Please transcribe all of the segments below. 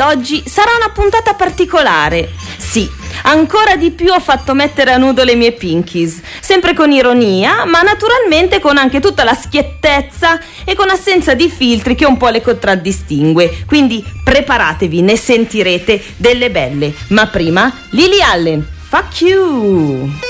oggi sarà una puntata particolare. Sì, ancora di più ho fatto mettere a nudo le mie pinkies, sempre con ironia, ma naturalmente con anche tutta la schiettezza e con assenza di filtri che un po' le contraddistingue. Quindi preparatevi, ne sentirete delle belle. Ma prima, Lily Allen, fuck you!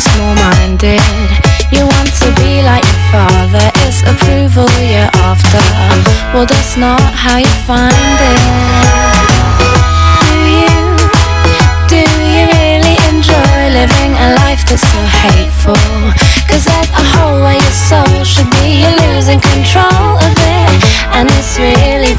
Small-minded? You want to be like your father, it's approval you're after. Well, that's not how you find it. Do you, do you really enjoy living a life that's so hateful? Cause there's a hole where your soul should be, you're losing control of it, and it's really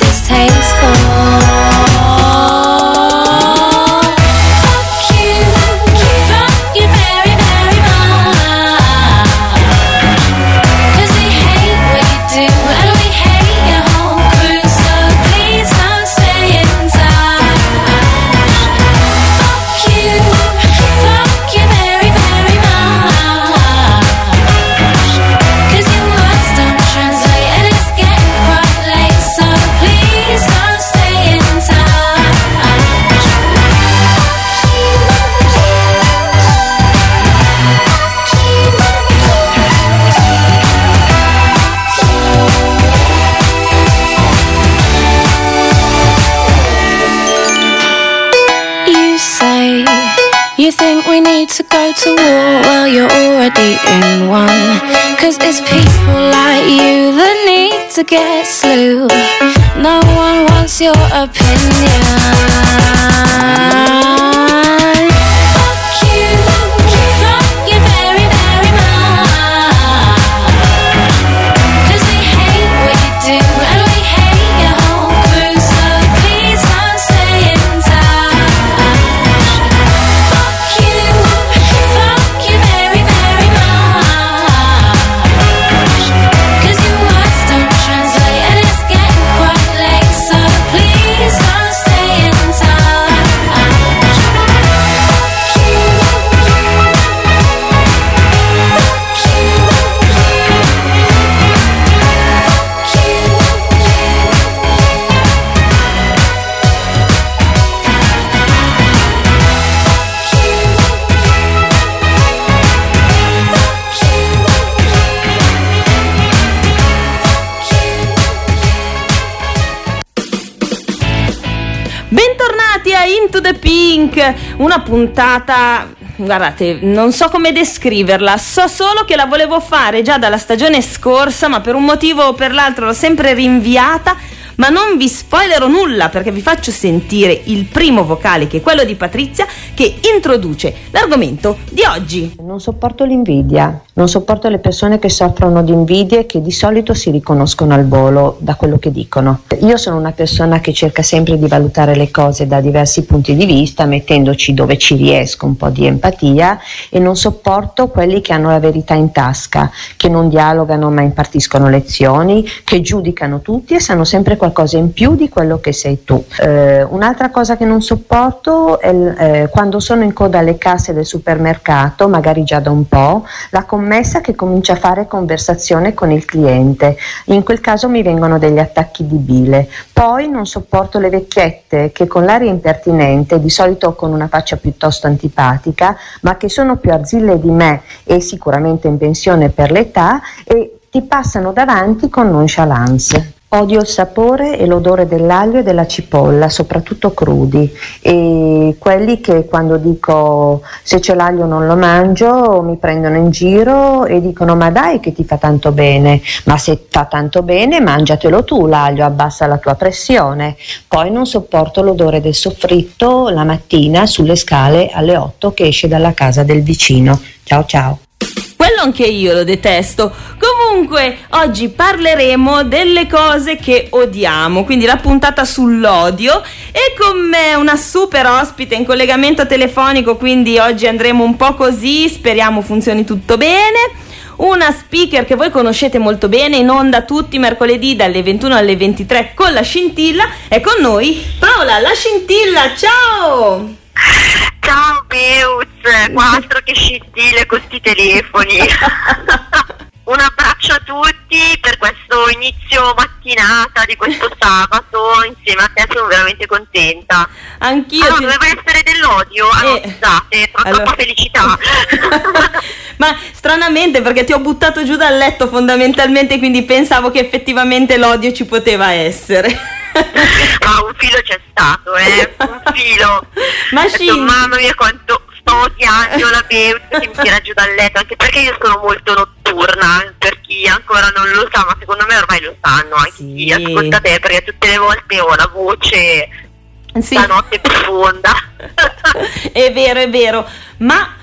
already in one. Cause it's people like you that need to get slew. No one wants your opinion. Una puntata. Guardate, non so come descriverla, so solo che la volevo fare già dalla stagione scorsa, ma per un motivo o per l'altro l'ho sempre rinviata. Ma non vi spoilerò nulla perché vi faccio sentire il primo vocale, che è quello di Patrizia, che introduce l'argomento di oggi. Non sopporto l'invidia, non sopporto le persone che soffrono di invidia e che di solito si riconoscono al volo da quello che dicono. Io sono una persona che cerca sempre di valutare le cose da diversi punti di vista, mettendoci dove ci riesco un po' di empatia e non sopporto quelli che hanno la verità in tasca, che non dialogano ma impartiscono lezioni, che giudicano tutti e sanno sempre qualcosa qualcosa in più di quello che sei tu. Eh, un'altra cosa che non sopporto è eh, quando sono in coda alle casse del supermercato, magari già da un po', la commessa che comincia a fare conversazione con il cliente. In quel caso mi vengono degli attacchi di bile. Poi non sopporto le vecchiette che con l'aria impertinente, di solito con una faccia piuttosto antipatica, ma che sono più arzille di me e sicuramente in pensione per l'età e ti passano davanti con nonchalance. Odio il sapore e l'odore dell'aglio e della cipolla, soprattutto crudi, e quelli che quando dico se c'è l'aglio non lo mangio mi prendono in giro e dicono ma dai che ti fa tanto bene, ma se fa tanto bene mangiatelo tu l'aglio, abbassa la tua pressione. Poi non sopporto l'odore del soffritto la mattina sulle scale alle 8 che esce dalla casa del vicino. Ciao ciao. Quello anche io lo detesto. Comunque, oggi parleremo delle cose che odiamo, quindi la puntata sull'odio e con me una super ospite in collegamento telefonico, quindi oggi andremo un po' così, speriamo funzioni tutto bene. Una speaker che voi conoscete molto bene, in onda tutti i mercoledì dalle 21 alle 23 con la scintilla. È con noi Paola, la scintilla, ciao! Ciao Beuz, quattro che scintille con sti telefoni. Un abbraccio a tutti per questo inizio mattinata di questo sabato, insieme a te sono veramente contenta. Anch'io Ah, ti- doveva essere dell'odio? Ah, no, Eh, scusate, allora- troppa felicità. Ma stranamente perché ti ho buttato giù dal letto fondamentalmente, quindi pensavo che effettivamente l'odio ci poteva essere. Ah, un filo c'è stato, eh, un filo. Ma Scinti- mamma mia quanto sto odiando la Beuz che mi tira giù dal letto, anche perché io sono molto notturna, per chi ancora non lo sa, ma secondo me ormai lo sanno anche Sì. chi ascolta te, perché tutte le volte ho la voce Sì. da notte profonda. è vero, è vero. Ma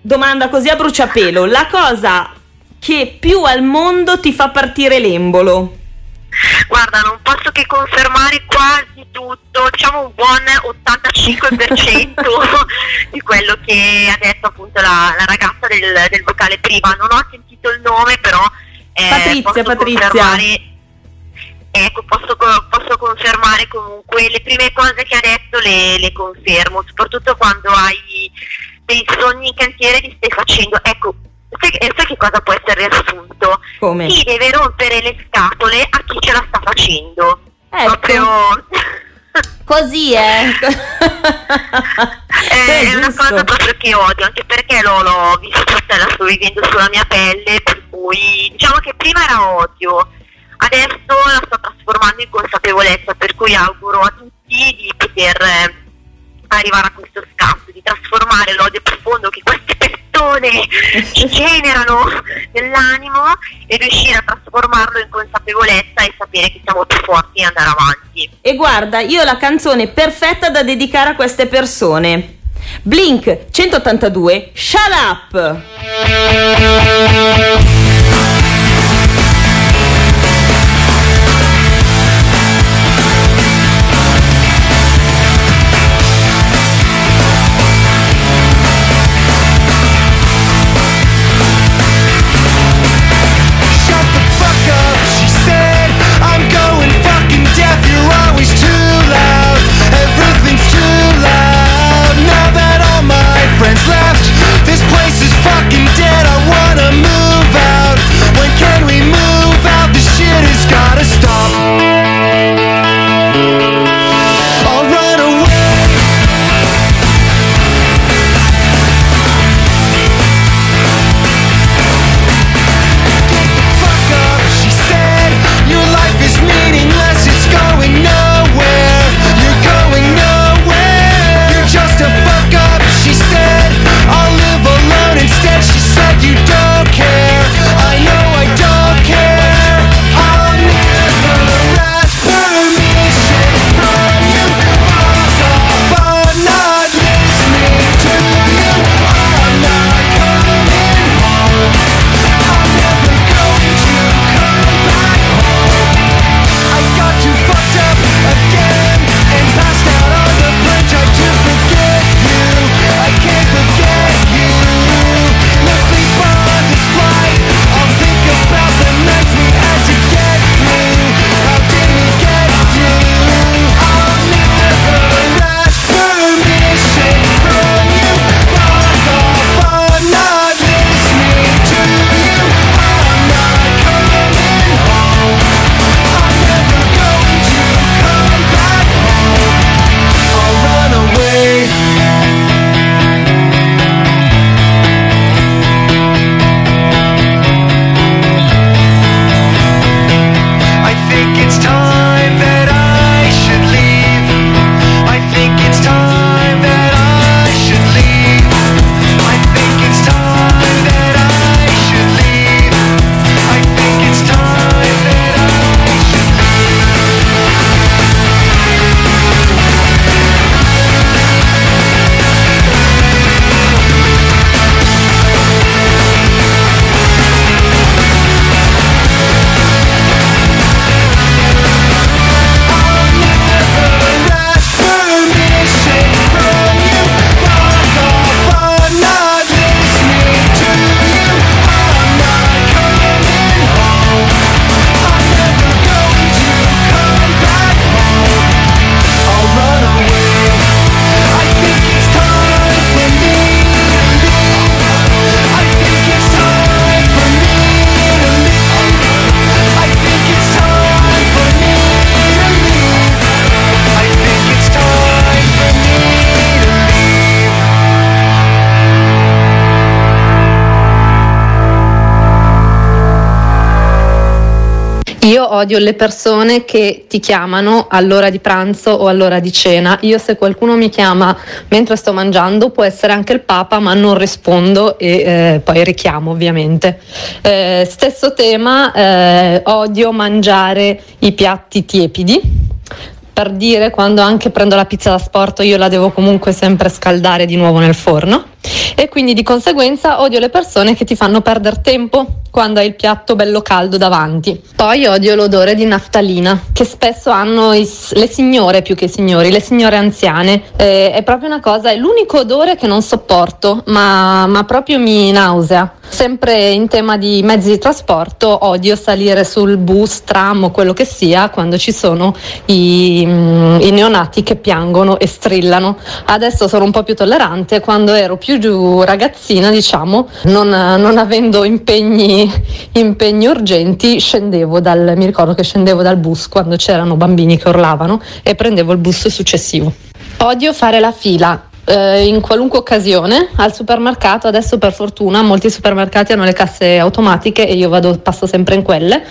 domanda così a bruciapelo, la cosa che più al mondo ti fa partire l'embolo? Guarda, non posso che confermare quasi tutto, diciamo un buon 85% di quello che ha detto appunto la, la ragazza del, del vocale prima. Non ho sentito il nome, però eh, Patrizia, Patrizia. Ecco, posso, posso confermare comunque le prime cose che ha detto le, le confermo, soprattutto quando hai dei sogni in cantiere li stai facendo. Ecco, sai, eh, sai che cosa può essere riassunto? Come? Chi deve rompere le scatole a chi ce la sta facendo. Ecco. Proprio Così è. è, È è una cosa proprio che odio, anche perché l'ho, l'ho vissuta, la sto vivendo sulla mia pelle, per cui diciamo che prima era odio, adesso la sto trasformando in consapevolezza, per cui auguro a tutti di poter eh, arrivare a questo scatto, di trasformare l'odio profondo che queste persone ci generano nell'animo e riuscire a trasformarlo in consapevolezza e sapere che siamo più forti e andare avanti. E guarda, io ho la canzone perfetta da dedicare a queste persone. Blink 182, Shut Up! Odio le persone che ti chiamano all'ora di pranzo o all'ora di cena. Io se qualcuno mi chiama mentre sto mangiando può essere anche il Papa, ma non rispondo e eh, poi richiamo ovviamente. Eh, stesso tema, eh, odio mangiare i piatti tiepidi per dire quando anche prendo la pizza da sport io la devo comunque sempre scaldare di nuovo nel forno e quindi di conseguenza odio le persone che ti fanno perdere tempo quando hai il piatto bello caldo davanti. Poi odio l'odore di naftalina che spesso hanno i le signore più che i signori, le signore anziane. Eh, è proprio una cosa, è l'unico odore che non sopporto, ma, ma proprio mi nausea. Sempre in tema di mezzi di trasporto, odio salire sul bus, tram o quello che sia quando ci sono i, mm, i neonati che piangono e strillano. Adesso sono un po' più tollerante, quando ero più giù ragazzina, diciamo, non, non avendo impegni, impegni urgenti, scendevo dal, mi ricordo che scendevo dal bus quando c'erano bambini che urlavano e prendevo il bus successivo. Odio fare la fila eh, in qualunque occasione al supermercato adesso per fortuna molti supermercati hanno le casse automatiche e io vado, passo sempre in quelle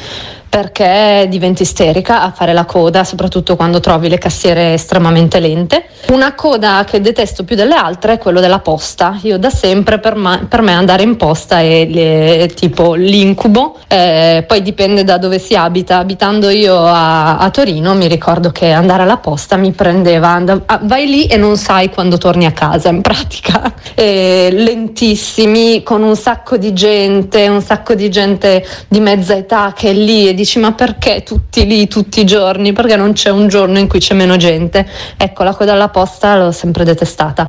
perché diventi isterica a fare la coda, soprattutto quando trovi le cassiere estremamente lente. Una coda che detesto più delle altre è quello della posta. Io da sempre per, ma- per me andare in posta è, le- tipo l'incubo, Eh, poi dipende da dove si abita. Abitando io a, a Torino mi ricordo che andare alla posta mi prendeva, and- ah, vai lì e non sai quando torni a casa in pratica. E lentissimi, con un sacco di gente, un sacco di gente di mezza età che è lì e dici ma perché tutti lì tutti i giorni? Perché non c'è un giorno in cui c'è meno gente? Ecco, la coda alla posta l'ho sempre detestata.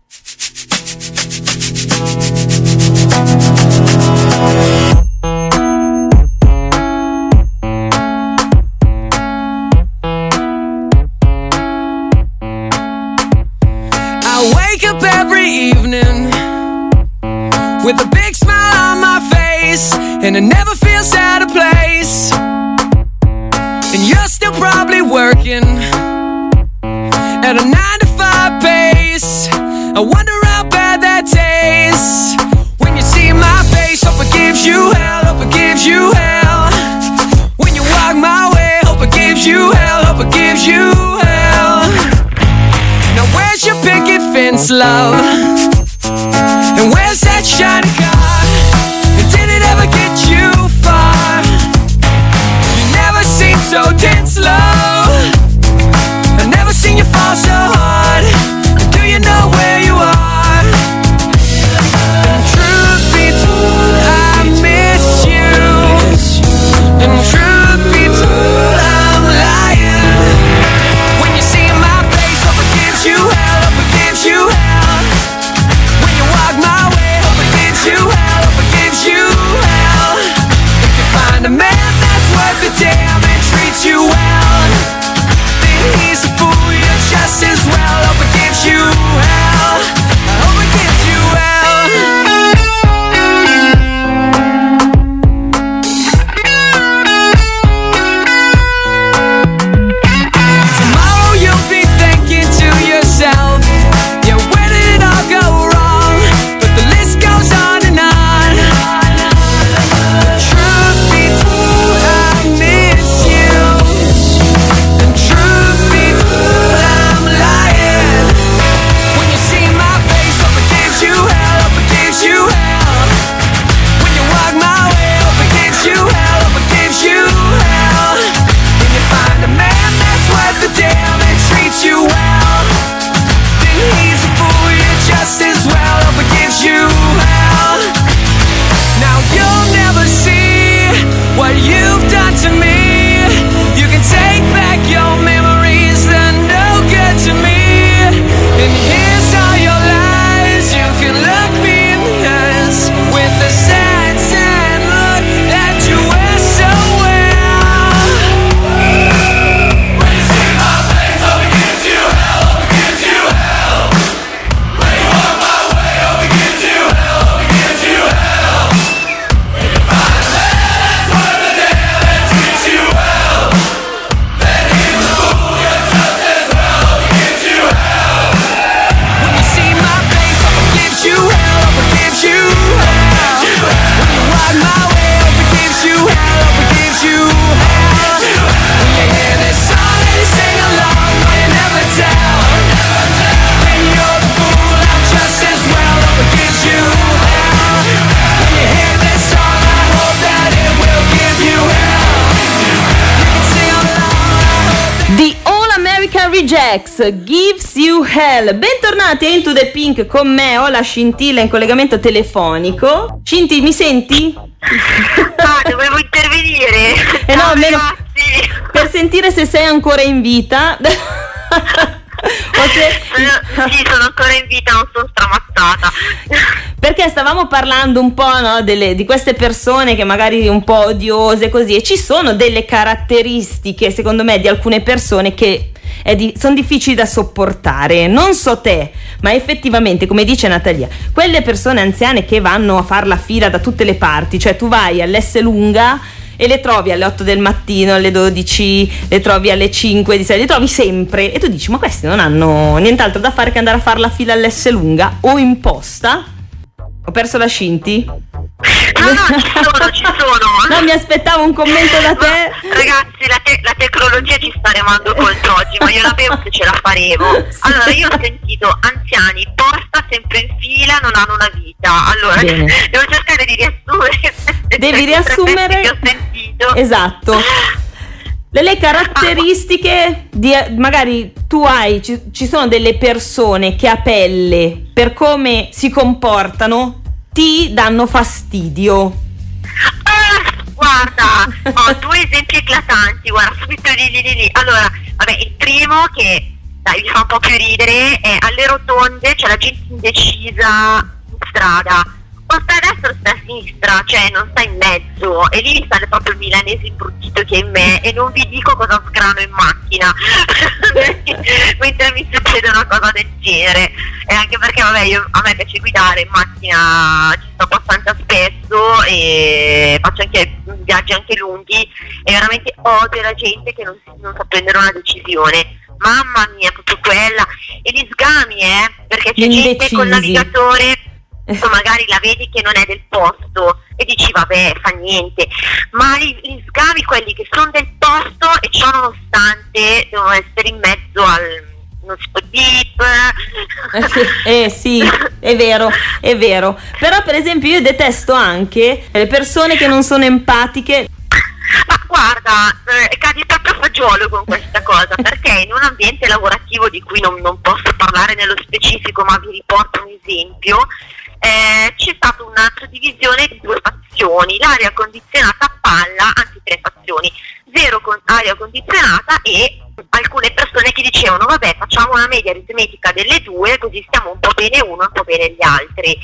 I with a big smile on my face, and it never feels out of place. And you're still probably working at a nine to five pace. I wonder how bad that tastes when you see my face. Hope it gives you hell. Hope it gives you hell. When you walk my way, hope it gives you hell. Hope it gives you hell. Now where's your picket fence, love? Jacks Gives You Hell. Bentornati a Into the Pink con me. Ho la scintilla in collegamento telefonico. Scinti, mi senti? Ah, dovevo intervenire. Eh no, almeno-. Per sentire se sei ancora in vita. se... Sono- sì, sono ancora in vita, non sono stramazzata. Perché stavamo parlando un po' no, delle- di queste persone che magari un po' odiose così e ci sono delle caratteristiche secondo me di alcune persone che di- sono difficili da sopportare. Non so te, ma effettivamente come dice Natalia, quelle persone anziane che vanno a far la fila da tutte le parti, cioè tu vai all'S lunga e le trovi alle 8 del mattino, alle 12, le trovi alle 5 di sera, le trovi sempre e tu dici ma questi non hanno nient'altro da fare che andare a fare la fila all'S lunga o in posta. Ho perso la Scinti? No, no, ci sono, ci sono. No, mi aspettavo un commento da te. Ma, ragazzi, la, te- la tecnologia ci sta remando contro oggi, ma io la sapevo che ce la faremo. Allora, io ho sentito anziani, posta sempre in fila, non hanno una vita. Allora, Bene. devo cercare di riassumere. Devi riassumere- che ho sentito. Esatto. Delle caratteristiche di magari tu hai, ci, ci sono delle persone che a pelle, per come si comportano, ti danno fastidio. Ah, guarda, ho due esempi eclatanti, guarda, subito lì lì lì lì. Allora, vabbè, il primo che dai, mi fa un po' più ridere è alle rotonde c'è la gente indecisa in strada. O sta a destra o sta a sinistra, cioè non sta in mezzo. E lì sale proprio il milanese imbruttito che è in me e non vi dico cosa sgrano in macchina. Mentre mi succede una cosa del genere. E anche perché vabbè io, a me piace guidare in macchina, ci sto abbastanza spesso e faccio anche viaggi anche lunghi e veramente odio la gente che non, non sa prendere una decisione. Mamma mia, proprio quella. E gli sgami, eh, perché c'è Gli gente col indecisi. navigatore tu magari la vedi che non è del posto e dici vabbè fa niente ma gli, sgavi quelli che sono del posto e ciò nonostante devono essere in mezzo al non si può deep Eh sì, è vero, è vero. Però per esempio io detesto anche le persone che non sono empatiche. Ma guarda, eh, cadi proprio a fagiolo con questa cosa, perché in un ambiente lavorativo di cui non, non posso parlare nello specifico, ma vi riporto un esempio, eh, c'è stata una suddivisione di due fazioni, l'aria condizionata a palla, anzi tre fazioni, zero con aria condizionata e alcune persone che dicevano vabbè facciamo una media aritmetica delle due così stiamo un po' bene uno e un po' bene gli altri.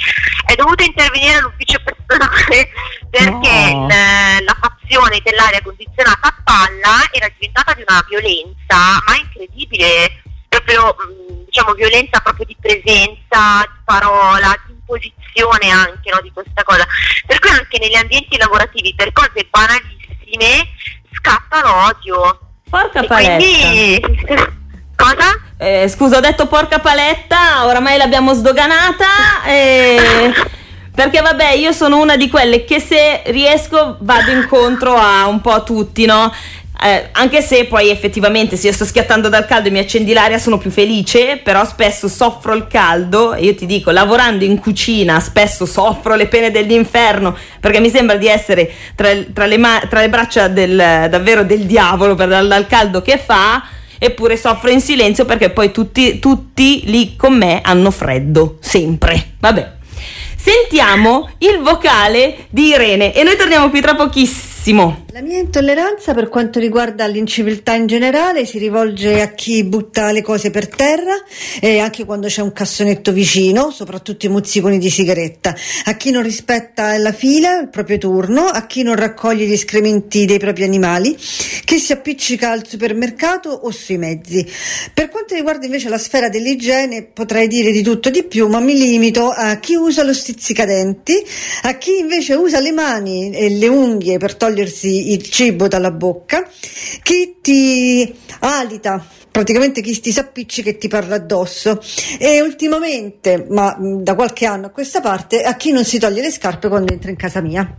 È dovuto intervenire l'ufficio personale perché No. il- la fazione dell'aria condizionata a palla era diventata di una violenza, ma incredibile, proprio mh, diciamo violenza proprio di presenza, di parola, di imposizione anche no, di questa cosa. Per cui anche negli ambienti lavorativi per cose banalissime scatta l'odio. Porca E paletta. quindi cosa? Eh, scusa, ho detto porca paletta, oramai l'abbiamo sdoganata. eh, perché vabbè, io sono una di quelle che se riesco vado incontro a un po' a tutti, no? Eh, anche se poi effettivamente se io sto schiattando dal caldo e mi accendi l'aria sono più felice, però spesso soffro il caldo e io ti dico, lavorando in cucina spesso soffro le pene dell'inferno perché mi sembra di essere tra, tra le, ma- tra le braccia del, davvero del diavolo per, dal, dal caldo che fa eppure soffro in silenzio perché poi tutti, tutti lì con me hanno freddo, sempre. Vabbè. Sentiamo il vocale di Irene e noi torniamo qui tra pochissimo. La mia intolleranza per quanto riguarda l'inciviltà in generale si rivolge a chi butta le cose per terra e anche quando c'è un cassonetto vicino, soprattutto i mozziconi di sigaretta, a chi non rispetta la fila, il proprio turno, a chi non raccoglie gli escrementi dei propri animali, chi si appiccica al supermercato o sui mezzi. Per quanto riguarda invece la sfera dell'igiene potrei dire di tutto di più, ma mi limito a chi usa lo stizzicadenti, a chi invece usa le mani e le unghie per togliersi il cibo dalla bocca, chi ti alita, praticamente chi ti s'appiccica e ti parla addosso e ultimamente, ma mh, da qualche anno a questa parte, a chi non si toglie le scarpe quando entra in casa mia.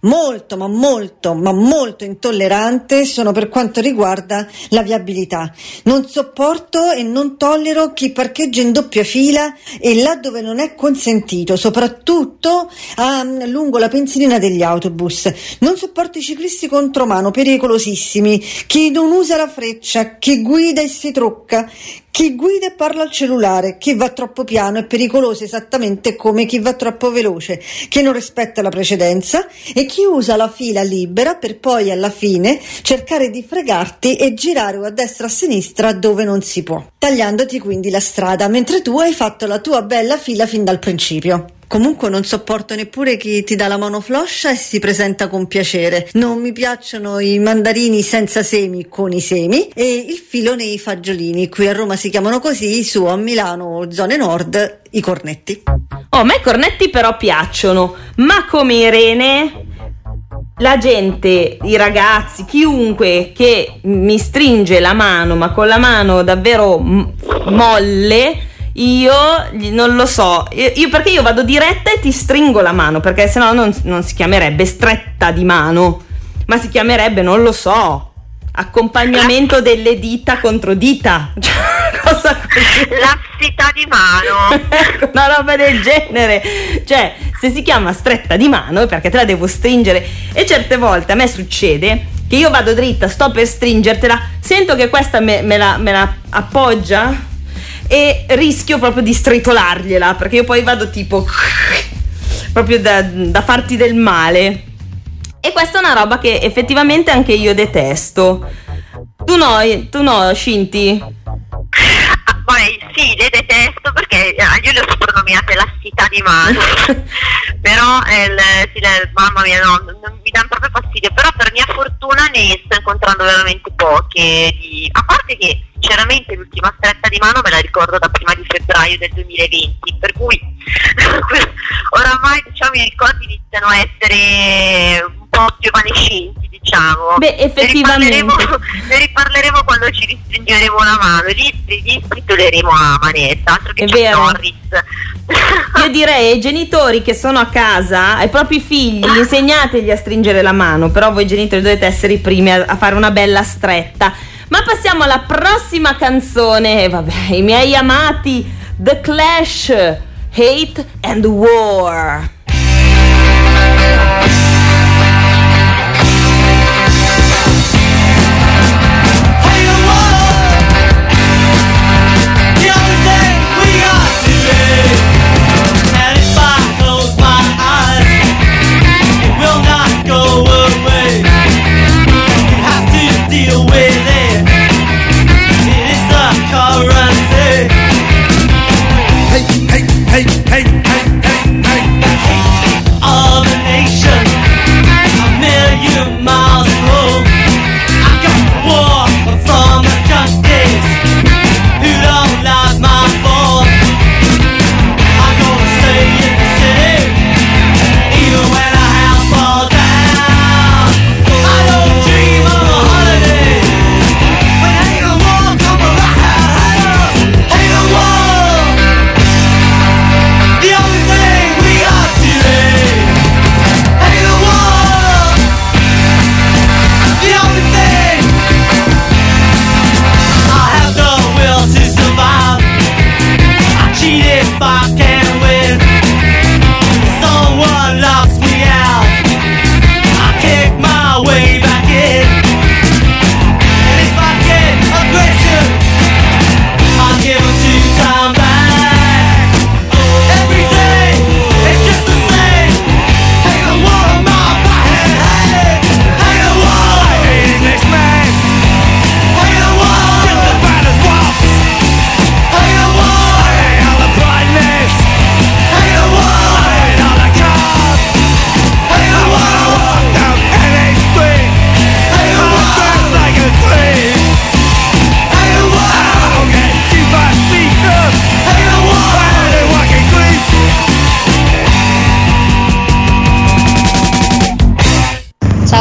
Molto, ma molto, ma molto intollerante sono per quanto riguarda la viabilità. Non sopporto e non tollero chi parcheggia in doppia fila e là dove non è consentito, soprattutto ah, lungo la pensilina degli autobus. Non sopporto i ciclisti contromano, pericolosissimi, chi non usa la freccia, chi guida e si trucca, chi guida e parla al cellulare, chi va troppo piano è pericoloso esattamente come chi va troppo veloce, chi non rispetta la precedenza e chi usa la fila libera per poi alla fine cercare di fregarti e girare o a destra o a sinistra dove non si può, tagliandoti quindi la strada mentre tu hai fatto la tua bella fila fin dal principio. Comunque non sopporto neppure chi ti dà la mano floscia e si presenta con piacere. Non mi piacciono i mandarini senza semi con i semi e il filo nei fagiolini. Qui a Roma si chiamano così, su a Milano, zone nord, i cornetti. Oh, a me i cornetti però piacciono, ma come Irene, la gente, i ragazzi, chiunque che mi stringe la mano, ma con la mano davvero molle, io non lo so, io, io- perché io vado diretta e ti stringo la mano, perché sennò non, non si chiamerebbe stretta di mano, ma si chiamerebbe, non lo so, accompagnamento delle dita contro dita, cioè, cosa così. Lassità di mano. Ecco, una roba del genere. Cioè, se si chiama stretta di mano è perché te la devo stringere. E certe volte a me succede che io vado dritta, sto per stringertela, sento che questa me, me la, me la appoggia e rischio proprio di stritolargliela perché io poi vado tipo proprio da, da farti del male. E questa è una roba che effettivamente anche io detesto. Tu no, tu no, Scinti? Poi sì, le detesto perché eh, io le ho soprannominate lassità di mano. però eh, il- sì, le- mamma mia no, mi danno proprio fastidio. Però per mia fortuna ne sto incontrando veramente poche. di- A parte che sinceramente l'ultima stretta di mano me la ricordo da prima di febbraio del 2020, per cui oramai diciamo i ricordi iniziano a essere più evanescenti, diciamo. Beh, Ne effettivamente. riparleremo, ne riparleremo quando ci ristringeremo la mano, lì li titoleremo a manetta, altro che È vero. Norris. Io direi ai genitori che sono a casa, ai propri figli, insegnategli a stringere la mano, però voi genitori dovete essere i primi a, a fare una bella stretta. Ma passiamo alla prossima canzone, e vabbè, i miei amati The Clash, Hate and War.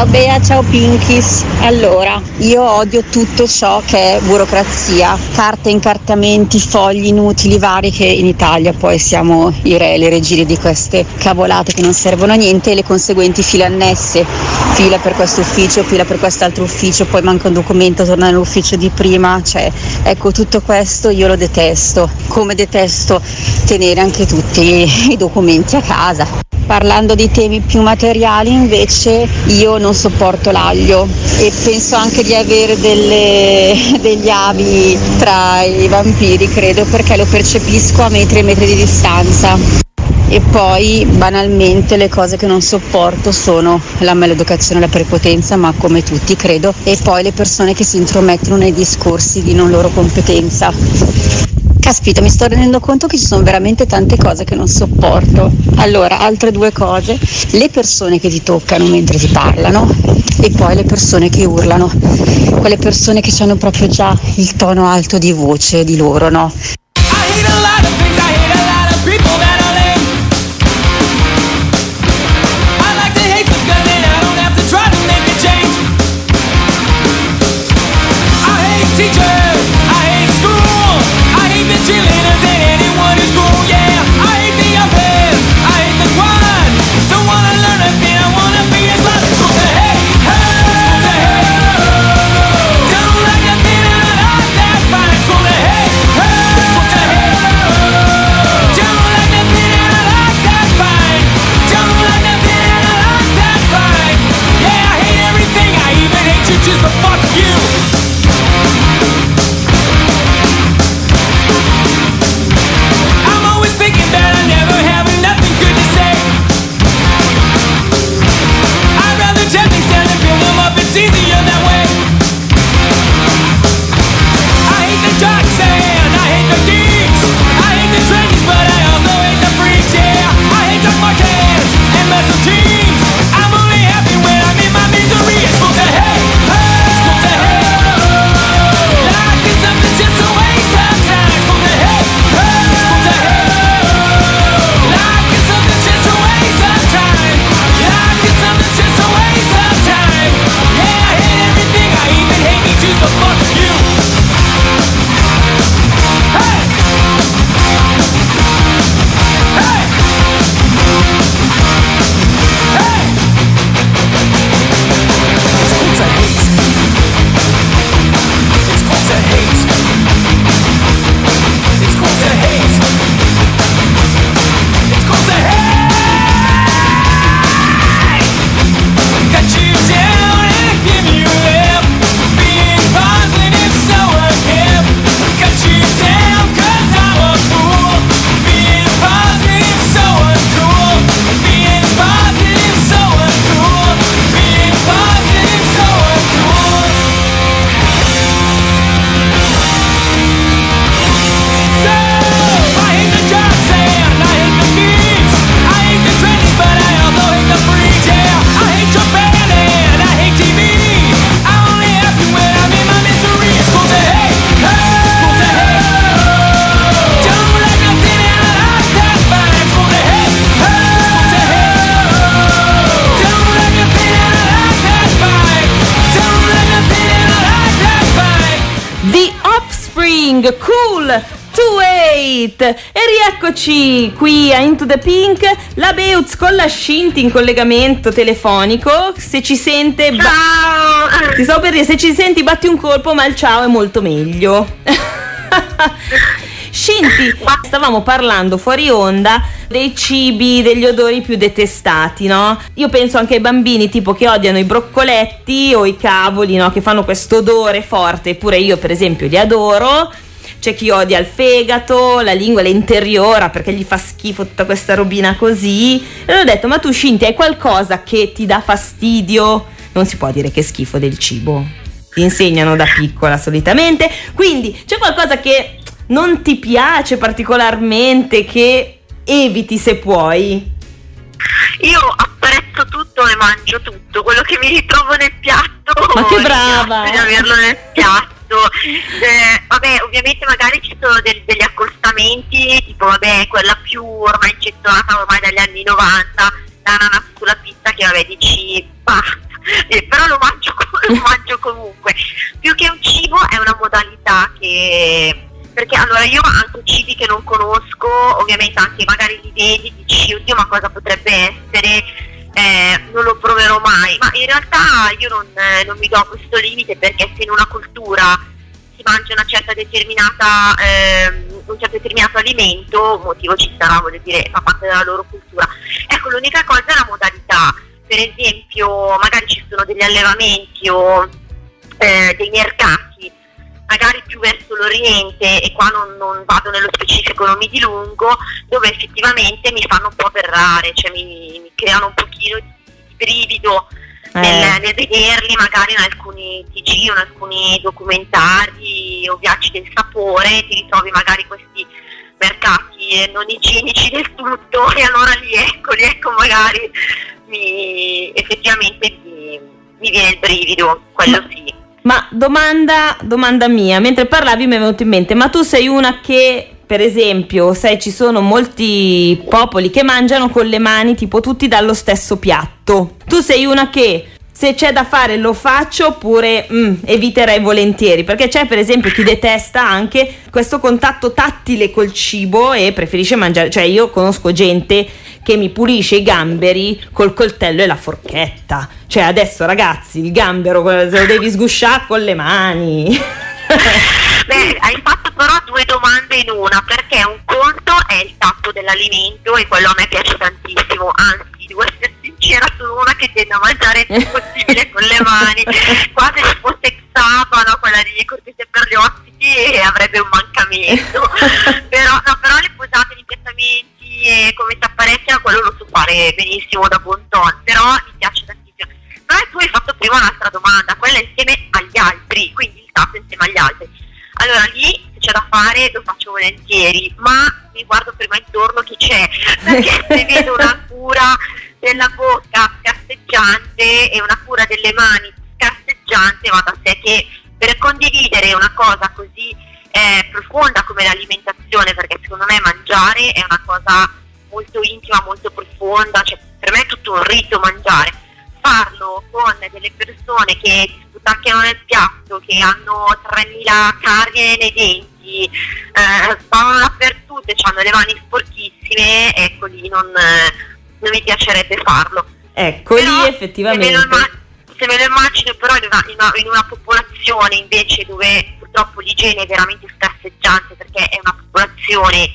Ciao Bea, ciao Pinkies. Allora, io odio tutto ciò che è burocrazia, carte, incartamenti, fogli inutili vari che in Italia poi siamo i re, le regine di queste cavolate che non servono a niente e le conseguenti file annesse. Fila per questo ufficio, fila per quest'altro ufficio, poi manca un documento, torna nell'ufficio di prima, cioè ecco tutto questo io lo detesto, come detesto tenere anche tutti i documenti a casa. Parlando di temi più materiali invece io non sopporto l'aglio e penso anche di avere delle- degli avi tra i vampiri credo perché lo percepisco a metri e metri di distanza. E poi banalmente le cose che non sopporto sono la maleducazione e la prepotenza, ma come tutti credo, e poi le persone che si intromettono nei discorsi di non loro competenza. Caspita, mi sto rendendo conto che ci sono veramente tante cose che non sopporto. Allora, altre due cose, le persone che ti toccano mentre ti parlano e poi le persone che urlano, quelle persone che hanno proprio già il tono alto di voce di loro, no? Offspring, cool! To Eight e rieccoci qui a Into the Pink la Beutz con la Scinti in collegamento telefonico se ci sente ba- ti stavo per dire se ci senti batti un colpo ma il ciao è molto meglio Scinti stavamo parlando fuori onda dei cibi degli odori più detestati no? io penso anche ai bambini tipo che odiano i broccoletti o i cavoli no? che fanno questo odore forte eppure io per esempio li adoro c'è chi odia il fegato, la lingua, l'interiora perché gli fa schifo tutta questa robina così. E ho detto, ma tu Scinti hai qualcosa che ti dà fastidio? Non si può dire che è schifo del cibo. Ti insegnano da piccola solitamente. Quindi c'è qualcosa che non ti piace particolarmente, che eviti se puoi? Io apprezzo tutto e mangio tutto, quello che mi ritrovo nel piatto. Ma che brava! Di averlo nel piatto. Eh, vabbè, ovviamente magari ci sono del- degli accostamenti, tipo vabbè, quella più ormai gettonata ormai dagli anni 90, l'ananas sulla pizza che vabbè dici basta. eh, però lo mangio, lo mangio comunque. Più che un cibo è una modalità che... Perché allora io anche cibi che non conosco, ovviamente anche magari li vedi, dici oddio ma cosa potrebbe essere, eh, non lo proverò mai, ma in realtà io non, eh, non mi do questo limite perché se in una cultura si mangia una certa determinata, ehm, un certo determinato alimento, motivo ci sarà, voglio dire, fa parte della loro cultura. Ecco, l'unica cosa è la modalità. Per esempio, magari ci sono degli allevamenti o eh, dei mercati, magari più verso l'Oriente, e qua non, non vado nello specifico, non mi dilungo, dove effettivamente mi fanno un po' berrare, cioè mi, mi creano un pochino di, di brivido Eh. nel, nel vederli magari in alcuni TG o in alcuni documentari o viaggi del sapore, ti ritrovi magari questi mercati eh, non igienici del tutto e allora lì ecco, lì ecco magari mi, effettivamente mi, mi viene il brivido, quello sì. Ma domanda, domanda mia, mentre parlavi mi è venuto in mente, ma tu sei una che, per esempio, sai, ci sono molti popoli che mangiano con le mani, tipo tutti dallo stesso piatto. Tu sei una che se c'è da fare lo faccio oppure mm, eviterei volentieri, perché c'è per esempio chi detesta anche questo contatto tattile col cibo e preferisce mangiare, cioè io conosco gente che mi pulisce i gamberi col coltello e la forchetta. Cioè adesso ragazzi, il gambero lo devi sgusciare con le mani. Beh, hai fatto però due domande in una, perché un conto è il tatto dell'alimento e quello a me piace tantissimo, anzi, devo essere sincera, sono una che tende a mangiare il più possibile con le mani, quasi se fosse Xaba, no, quella di cortesia per gli ospiti avrebbe un mancamento, però, no, però le posate, gli piattamenti e come si apparecchia, quello lo so fare benissimo da buon ton, però mi piace tantissimo. Però tu hai fatto prima un'altra domanda, quella insieme agli altri, quindi il tatto insieme agli altri. Allora lì se c'è da fare lo faccio volentieri, ma mi guardo prima intorno chi c'è, perché se vedo una cura della bocca scarseggiante e una cura delle mani scarseggiante, va da sé che per condividere una cosa così eh, profonda come l'alimentazione, perché secondo me mangiare è una cosa molto intima, molto profonda, cioè per me è tutto un rito mangiare. Farlo con delle persone che ti sputacchiano nel piatto, che hanno 3000 carie nei denti, eh, stavano dappertutto e hanno le mani sporchissime, ecco lì non, eh, non mi piacerebbe farlo. Ecco Però, lì Se me, lo effettivamente. imma- se me lo immagino però in una, in una- in una popolazione invece dove purtroppo l'igiene è veramente scarseggiante perché è una popolazione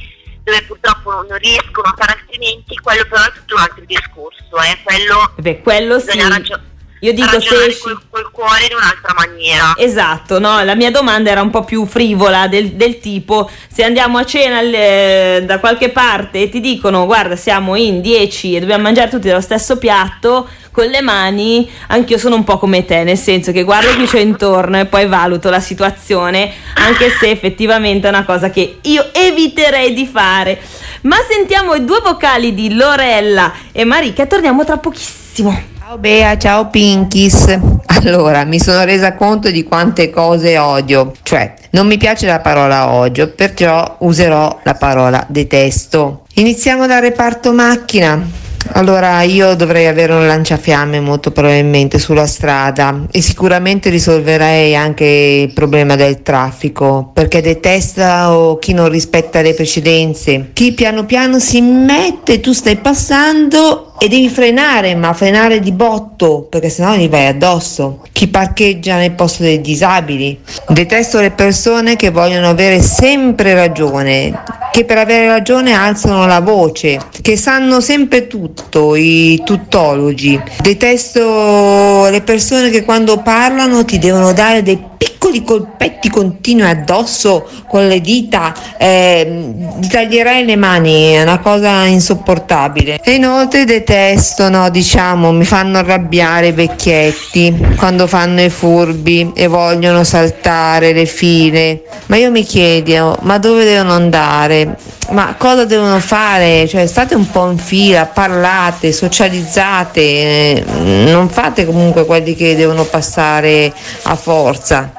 dove purtroppo non riescono a fare altrimenti, quello però è tutto un altro discorso, eh, quello Beh, quello sì. ragio- Io dico se esci- col, col cuore in un'altra maniera. Esatto, no, la mia domanda era un po' più frivola del, del tipo se andiamo a cena eh, da qualche parte e ti dicono guarda siamo in 10 e dobbiamo mangiare tutti dallo stesso piatto con le mani, anch'io sono un po' come te, nel senso che guardo chi c'è intorno e poi valuto la situazione, anche se effettivamente è una cosa che io eviterei di fare. Ma sentiamo i due vocali di Lorella e Marica torniamo tra pochissimo. Ciao Bea, ciao Pinkies. Allora, mi sono resa conto di quante cose odio, cioè non mi piace la parola odio, perciò userò la parola detesto. Iniziamo dal reparto macchina. Allora, io dovrei avere un lanciafiamme molto probabilmente sulla strada e sicuramente risolverei anche il problema del traffico, perché detesto chi non rispetta le precedenze, chi piano piano si mette, tu stai passando e devi frenare, ma frenare di botto, perché sennò gli vai addosso. Chi parcheggia nel posto dei disabili. Detesto le persone che vogliono avere sempre ragione, che per avere ragione alzano la voce, che sanno sempre tutto, i tuttologi. Detesto le persone che quando parlano ti devono dare dei piccoli colpetti continui addosso con le dita, eh, gli taglierei le mani, è una cosa insopportabile. E inoltre detesto, no, diciamo, mi fanno arrabbiare i vecchietti quando fanno i furbi e vogliono saltare le file. Ma io mi chiedo, ma dove devono andare? Ma cosa devono fare? Cioè, state un po' in fila, parlate, socializzate, eh, non fate comunque quelli che devono passare a forza.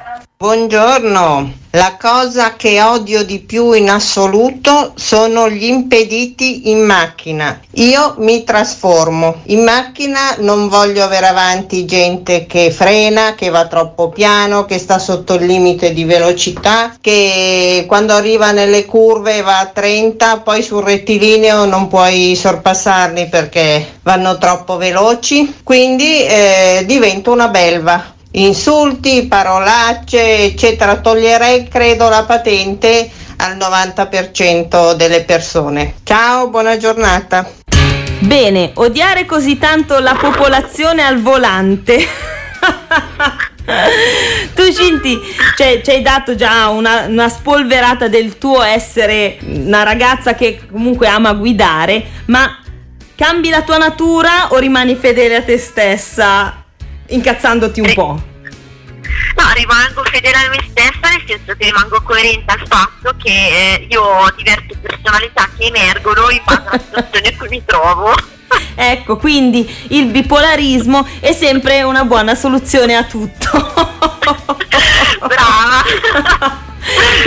Buongiorno, La cosa che odio di più in assoluto sono gli impediti in macchina. Io mi trasformo. In macchina non voglio avere avanti gente che frena, che va troppo piano, che sta sotto il limite di velocità, che quando arriva nelle curve va a 30, poi sul rettilineo non puoi sorpassarli perché vanno troppo veloci. Quindi eh, divento una belva insulti, parolacce, eccetera. Toglierei, credo, la patente al 90% delle persone. Ciao, buona giornata. Bene, odiare così tanto la popolazione al volante. tu Cinti cioè, ci hai dato già una, una spolverata del tuo essere una ragazza che comunque ama guidare, ma cambi la tua natura o rimani fedele a te stessa incazzandoti un po'? No, rimango fedele a me stessa nel senso che rimango coerente al fatto che eh, io ho diverse personalità che emergono in base alla situazione in cui mi trovo. Ecco, quindi il bipolarismo è sempre una buona soluzione a tutto. Brava!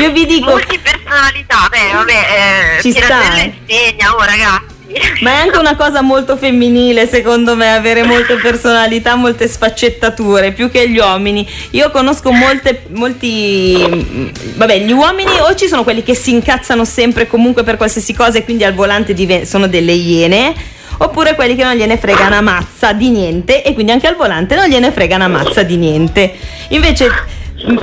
Io vi dico, Multipersonalità, beh, vabbè, eh, Ci sta, eh. insegna, oh ragazzi. ma è anche una cosa molto femminile, secondo me, avere molte personalità, molte sfaccettature, più che gli uomini. Io conosco molte, molti. mm, Vabbè, gli uomini o ci sono quelli che si incazzano sempre comunque per qualsiasi cosa e quindi al volante diven- sono delle iene. Oppure quelli che non gliene frega una mazza di niente e quindi anche al volante non gliene frega una mazza di niente. Invece,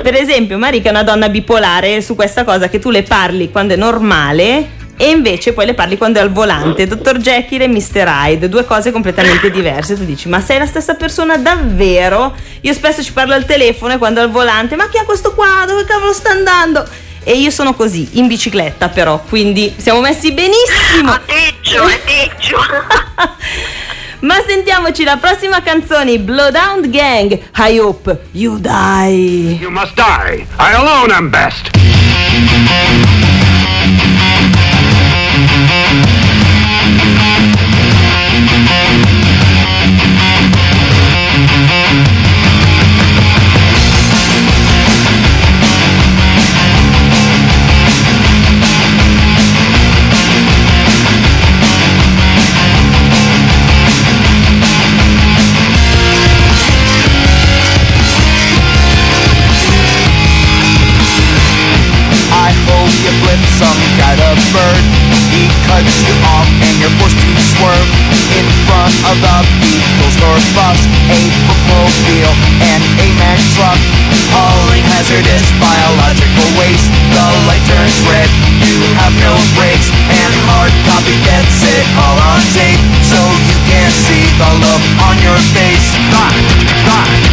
per esempio, Marica è una donna bipolare su questa cosa che tu le parli quando è normale e invece poi le parli quando è al volante. Dottor Jekyll e Mr. Hyde, due cose completamente diverse. Tu dici, ma sei la stessa persona davvero? Io spesso ci parlo al telefono e quando è al volante, ma chi ha questo qua? Dove cavolo sta andando? E io sono così, in bicicletta però, quindi siamo messi benissimo. È peggio, è peggio. Ma sentiamoci la prossima canzone, Blowdown Gang. I hope you die. You must die. I alone am best. A bookmobile, and a Mack truck. Hauling hazardous biological waste. The light turns red. You have no brakes, and hard copy gets it all on tape, so you can't see the look on your face. Die, die,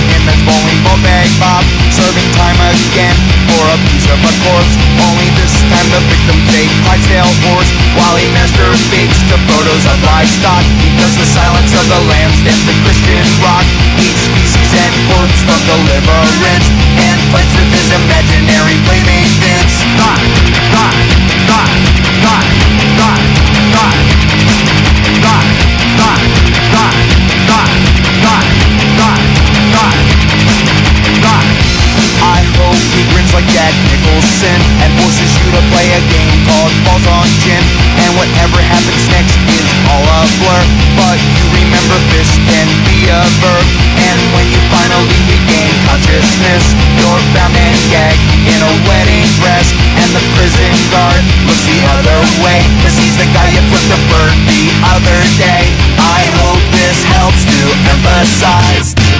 to him as bowling ball bag Bob. Serving time again for a piece of a corpse. Only this time the victim's a Clydesdale horse While he masturbates to photos of livestock He does the silence of the lambs, dance the Christian rock. Eats species and corpse from deliverance And fights with his imaginary playmate Vince Die, die, grins like Jack Nicholson And forces you to play a game called Balls on Gin And whatever happens next is all a blur. But you remember this can be a verb. And when you finally regain consciousness, you're bound and gagged in a wedding dress. And the prison guard looks the other way. Cause he's the guy you flipped the bird the other day. I hope this helps to emphasize.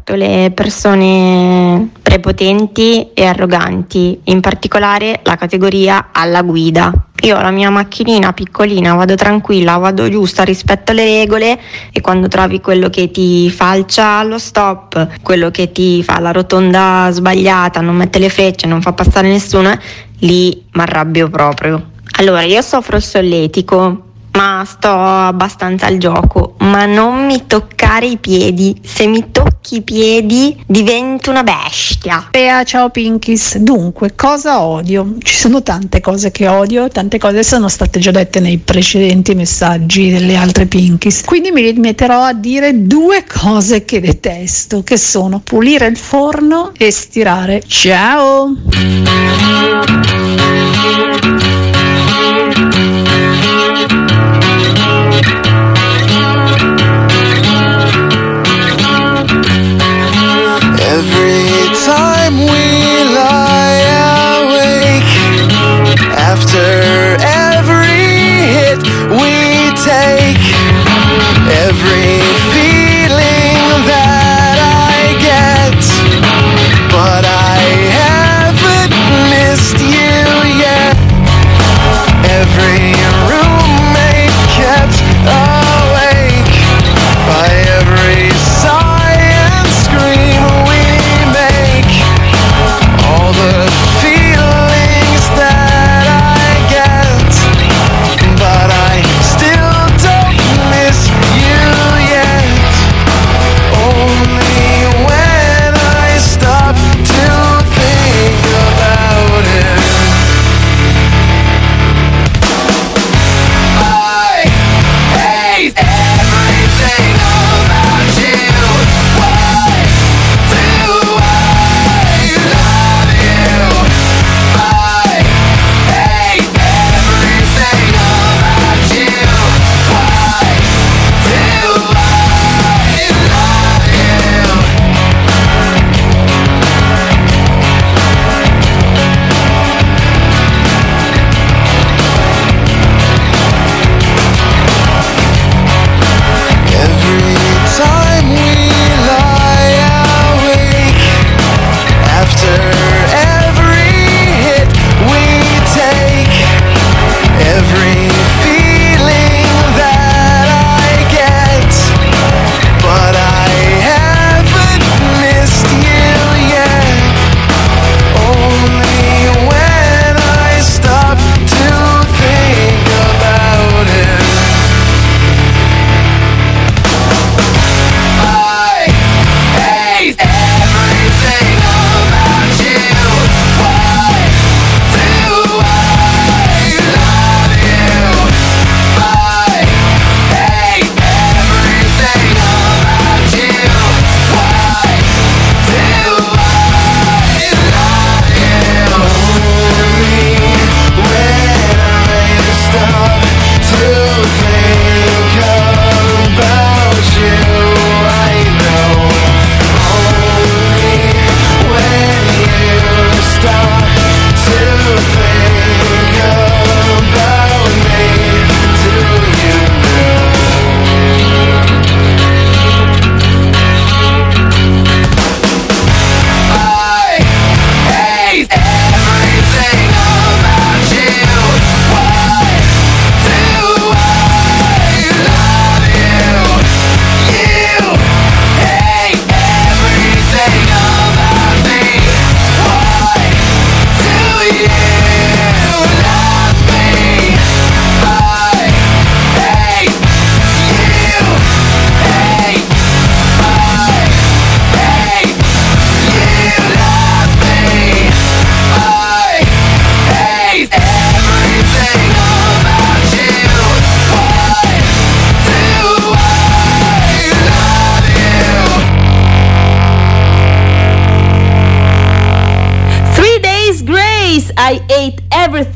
sopporto le persone prepotenti e arroganti, in particolare la categoria alla guida. Io ho la mia macchinina piccolina, vado tranquilla, vado giusta rispetto alle regole e quando trovi quello che ti falcia allo stop, quello che ti fa la rotonda sbagliata, non mette le frecce, non fa passare nessuno, lì mi arrabbio proprio. Allora, io soffro il solletico, ma sto abbastanza al gioco, ma non mi toccare i piedi. Se mi tocchi i piedi divento una bestia. Bea, ciao Pinkies. Dunque, cosa odio? Ci sono tante cose che odio, tante cose sono state già dette nei precedenti messaggi delle altre Pinkies. Quindi mi limiterò a dire due cose che detesto, che sono pulire il forno e stirare. Ciao!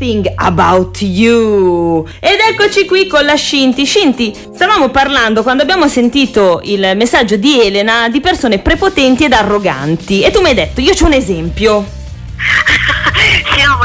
Everything about you. Ed eccoci qui con la Scinti. Scinti, stavamo parlando quando abbiamo sentito il messaggio di Elena di persone prepotenti ed arroganti. E tu mi hai detto, io c'ho un esempio.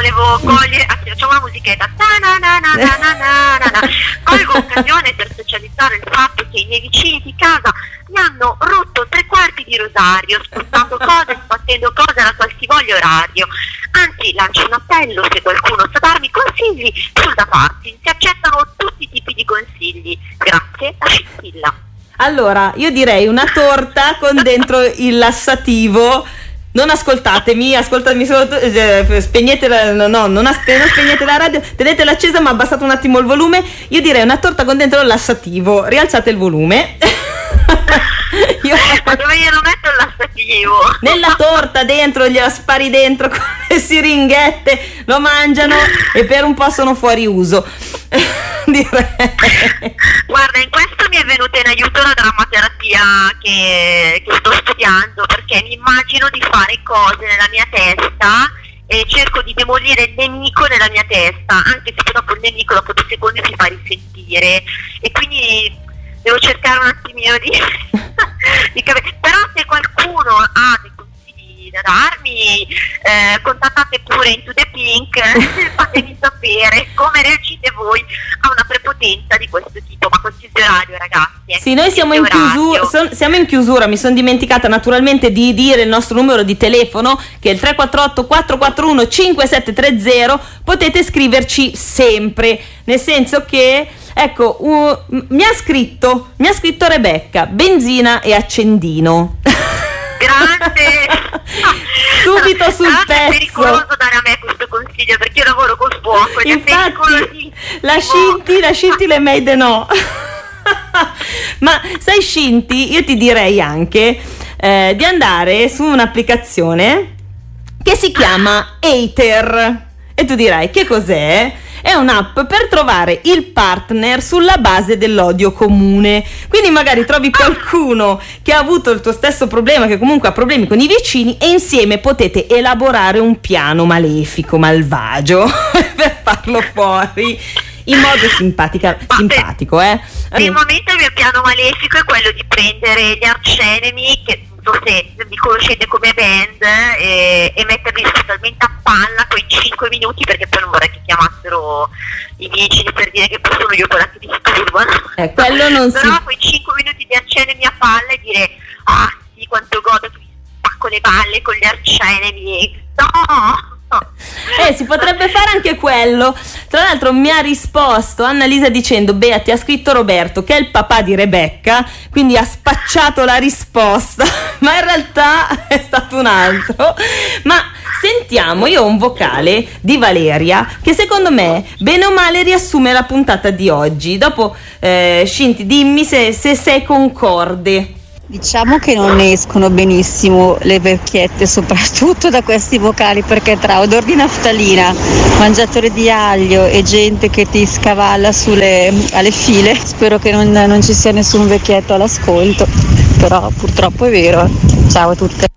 Volevo cogliere, anzi facciamo una musichetta. Ta-na-na-na-na-na-na-na. Colgo occasione per socializzare il fatto che i miei vicini di casa mi hanno rotto tre quarti di rosario, spostando cose, sbattendo cose alla qualsivoglia orario. Anzi, lancio un appello se qualcuno sa darmi consigli sul da farsi. Si accettano tutti i tipi di consigli. Grazie, la scintilla. Allora, io direi una torta con dentro il lassativo. Non ascoltatemi, ascoltatemi solo, eh, spegnete la, no, no, non, as- non spegnete la radio, tenetela accesa ma abbassate un attimo il volume. Io direi una torta con dentro il lassativo, rialzate il volume. Io- Ma dove glielo metto il lassativo? Nella torta dentro, gliela spari dentro con le siringhette, lo mangiano e per un po' sono fuori uso. Direi. Guarda, in questo mi è venuta in aiuto la drammaterapia che, che sto studiando perché mi immagino di fare cose nella mia testa e cerco di demolire il nemico nella mia testa, anche se dopo il nemico dopo due secondi si fa risentire e quindi devo cercare un attimino di, di capire. Però se qualcuno ha dei da darmi, eh, contattate pure Into the Pink, fatemi sapere come reagite voi a una prepotenza di questo tipo, ma qualsiasi orario ragazzi. eh, Sì, noi siamo in, chiusura, son- siamo in chiusura, mi sono dimenticata naturalmente di dire il nostro numero di telefono che è il 348 441 5730, potete scriverci sempre, nel senso che, ecco, u- m- mi ha scritto, mi ha scritto Rebecca, benzina e accendino. Grande! Subito sul Tra l'altro È pezzo. pericoloso dare a me questo consiglio perché io lavoro col fuoco Infatti, la Scinti, la Scinti le made no. Ma sai Scinti, io ti direi anche eh, di andare su un'applicazione che si chiama Hater. E tu dirai che cos'è? È un'app per trovare il partner sulla base dell'odio comune. Quindi magari trovi qualcuno che ha avuto il tuo stesso problema, che comunque ha problemi con i vicini, e insieme potete elaborare un piano malefico, malvagio, per farlo fuori in modo simpatica- simpatico, eh. Per il momento il mio piano malefico è quello di prendere gli arcenemi che non so se mi conoscete come band e, e metterli totalmente a palla quei 5 minuti perché poi non vorrei che chiamassero i vicini per dire che poi sono io quella che disturbano. Eh, quello non si Però quei 5 minuti di arcenemi a palla e dire ah sì quanto godo che mi spacco le palle con gli arcenemi. No! Eh, si potrebbe fare anche quello. Tra l'altro mi ha risposto Annalisa dicendo, Bea, ti ha scritto Roberto, che è il papà di Rebecca, quindi ha spacciato la risposta, ma in realtà è stato un altro. Ma sentiamo, io ho un vocale di Valeria che secondo me, bene o male, riassume la puntata di oggi. Dopo, eh, Scinti, dimmi se, se sei concorde. Diciamo che non ne escono benissimo le vecchiette, soprattutto da questi vocali, perché tra odor di naftalina, mangiatore di aglio e gente che ti scavalla sulle alle file, spero che non, non ci sia nessun vecchietto all'ascolto, però purtroppo è vero. Ciao a tutte.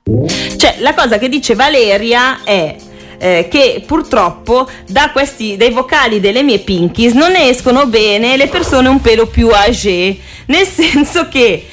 Cioè, la cosa che dice Valeria è eh, che purtroppo da questi dai vocali delle mie pinkies non ne escono bene le persone un pelo più âgé, nel senso che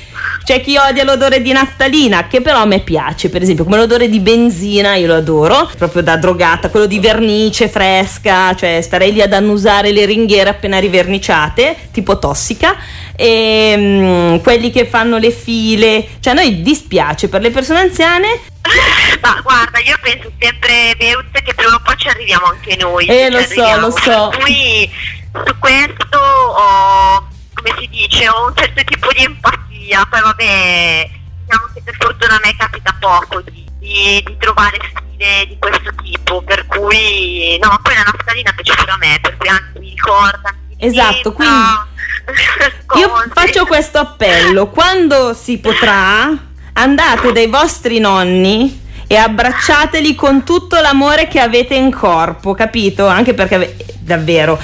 c'è chi odia l'odore di naftalina, che però a me piace, per esempio, come l'odore di benzina, io lo adoro, proprio da drogata, quello di vernice fresca, cioè starei lì ad annusare le ringhiere appena riverniciate, tipo tossica, e mm, quelli che fanno le file, cioè a noi dispiace per le persone anziane Ma guarda, io penso sempre, Beut, che prima o poi ci arriviamo anche noi. Eh, lo so, lo so. Per cui su questo ho, come si dice, ho un certo tipo di empatia. Poi vabbè, diciamo che per fortuna a me capita poco di, di- di trovare sfide di questo tipo. Per cui, no, poi la naftalina piace pure a me, per cui anzi mi ricorda. Esatto, sembra Io faccio questo appello, quando si potrà, andate dai vostri nonni e abbracciateli con tutto l'amore che avete in corpo, capito? Anche perché davvero,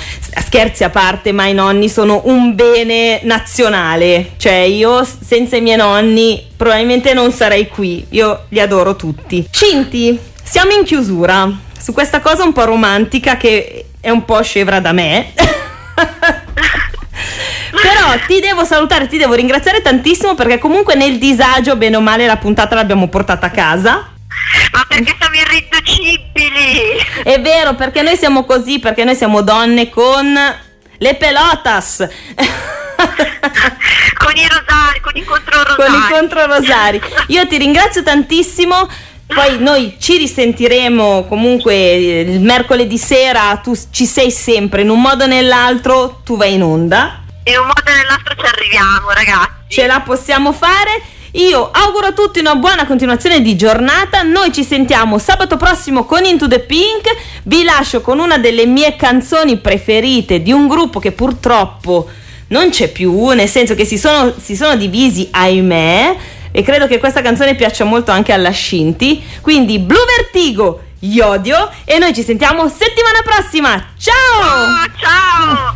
scherzi a parte, ma i nonni sono un bene nazionale, cioè io senza i miei nonni probabilmente non sarei qui, io li adoro tutti. Cinti, siamo in chiusura. su questa cosa un po' romantica che è un po' scevra da me. Però ti devo salutare, ti devo ringraziare tantissimo perché comunque nel disagio, bene o male, la puntata l'abbiamo portata a casa. Ma perché siamo irriducibili? È vero, perché noi siamo così, perché noi siamo donne con le pelotas. Con i rosari, con i controrosari. con i controrosari. Io ti ringrazio tantissimo. Poi noi ci risentiremo comunque il mercoledì sera, tu ci sei sempre, in un modo o nell'altro tu vai in onda. In un modo o nell'altro ci arriviamo, ragazzi. Ce la possiamo fare. Io auguro a tutti una buona continuazione di giornata. Noi ci sentiamo sabato prossimo con Into the Pink. Vi lascio con una delle mie canzoni preferite di un gruppo che purtroppo non c'è più, nel senso che si sono, si sono divisi, ahimè. E credo che questa canzone piaccia molto anche alla Scinti. Quindi Blue Vertigo, Iodio. E noi ci sentiamo settimana prossima. Ciao! ciao!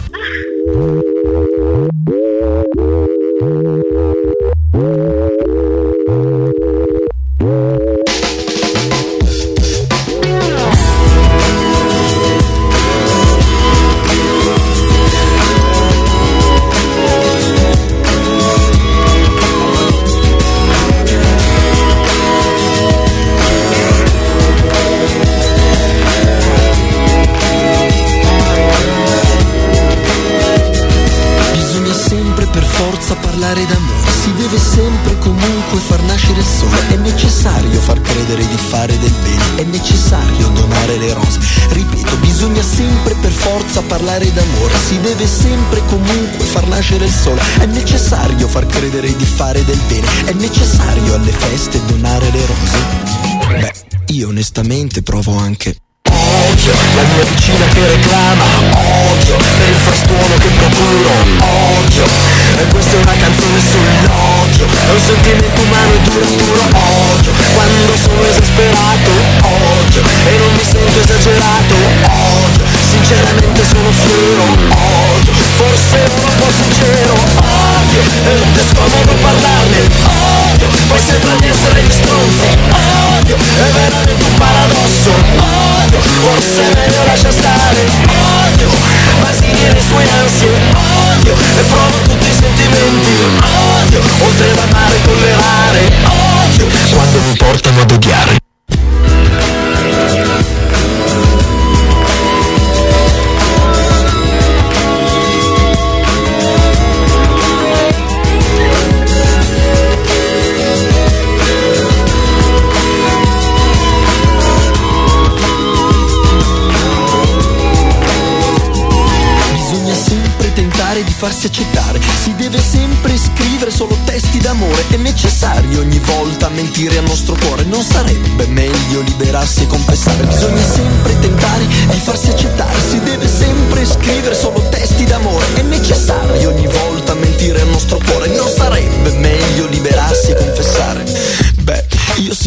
Far credere di fare del bene, è necessario alle feste donare le rose. Beh, io onestamente provo anche Odio la mia vicina che reclama Odio per il frastuono che procuro Odio. E questa è una canzone sull'odio. È un sentimento umano e duro duro Odio. Quando sono esasperato Odio. E non mi sento esagerato Odio. Sinceramente sono fiero Odio. Forse un po' sincero Odio Ed è scomodo parlarne. Odio Poi sembra di essere gli stronzi Odio È veramente un paradosso. Odio Forse è meglio lascia stare. Odio Basini e le sue ansie. Odio E provo tutti i sentimenti. Odio Oltre ad amare e tollerare. Odio Quando mi portano ad odiare farsi accettare, si deve sempre scrivere solo testi d'amore, è necessario ogni volta mentire al nostro cuore, non sarebbe meglio liberarsi e confessare, bisogna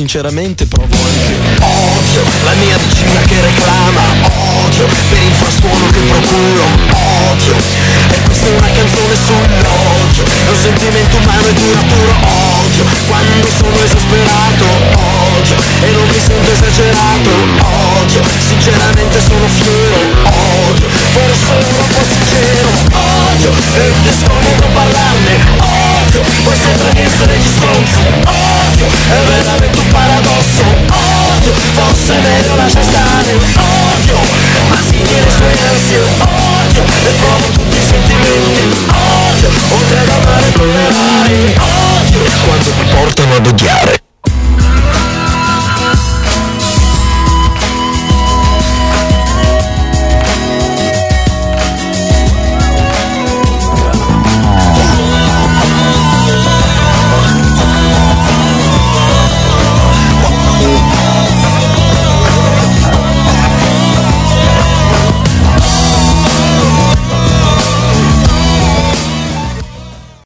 sinceramente provo anche Odio. La mia vicina che reclama Odio. Per il frastuono che procuro Odio. E questa è una canzone sull'odio. È un sentimento umano e duraturo Odio. Quando sono esasperato Odio. E non mi sento esagerato Odio. Sinceramente sono fiero Odio. Forse un po' sincero Odio. Ed è scomodo parlarne. Odio. Poi sembra di essere gli stronzi Odio. È veramente un paradosso. Odio. Forse è meglio lascia stare. Odio. Ma si le sue ansie Odio. E provo tutti i sentimenti. Odio. Oltre ad amare e tollerare. Odio. Quando mi portano ad odiare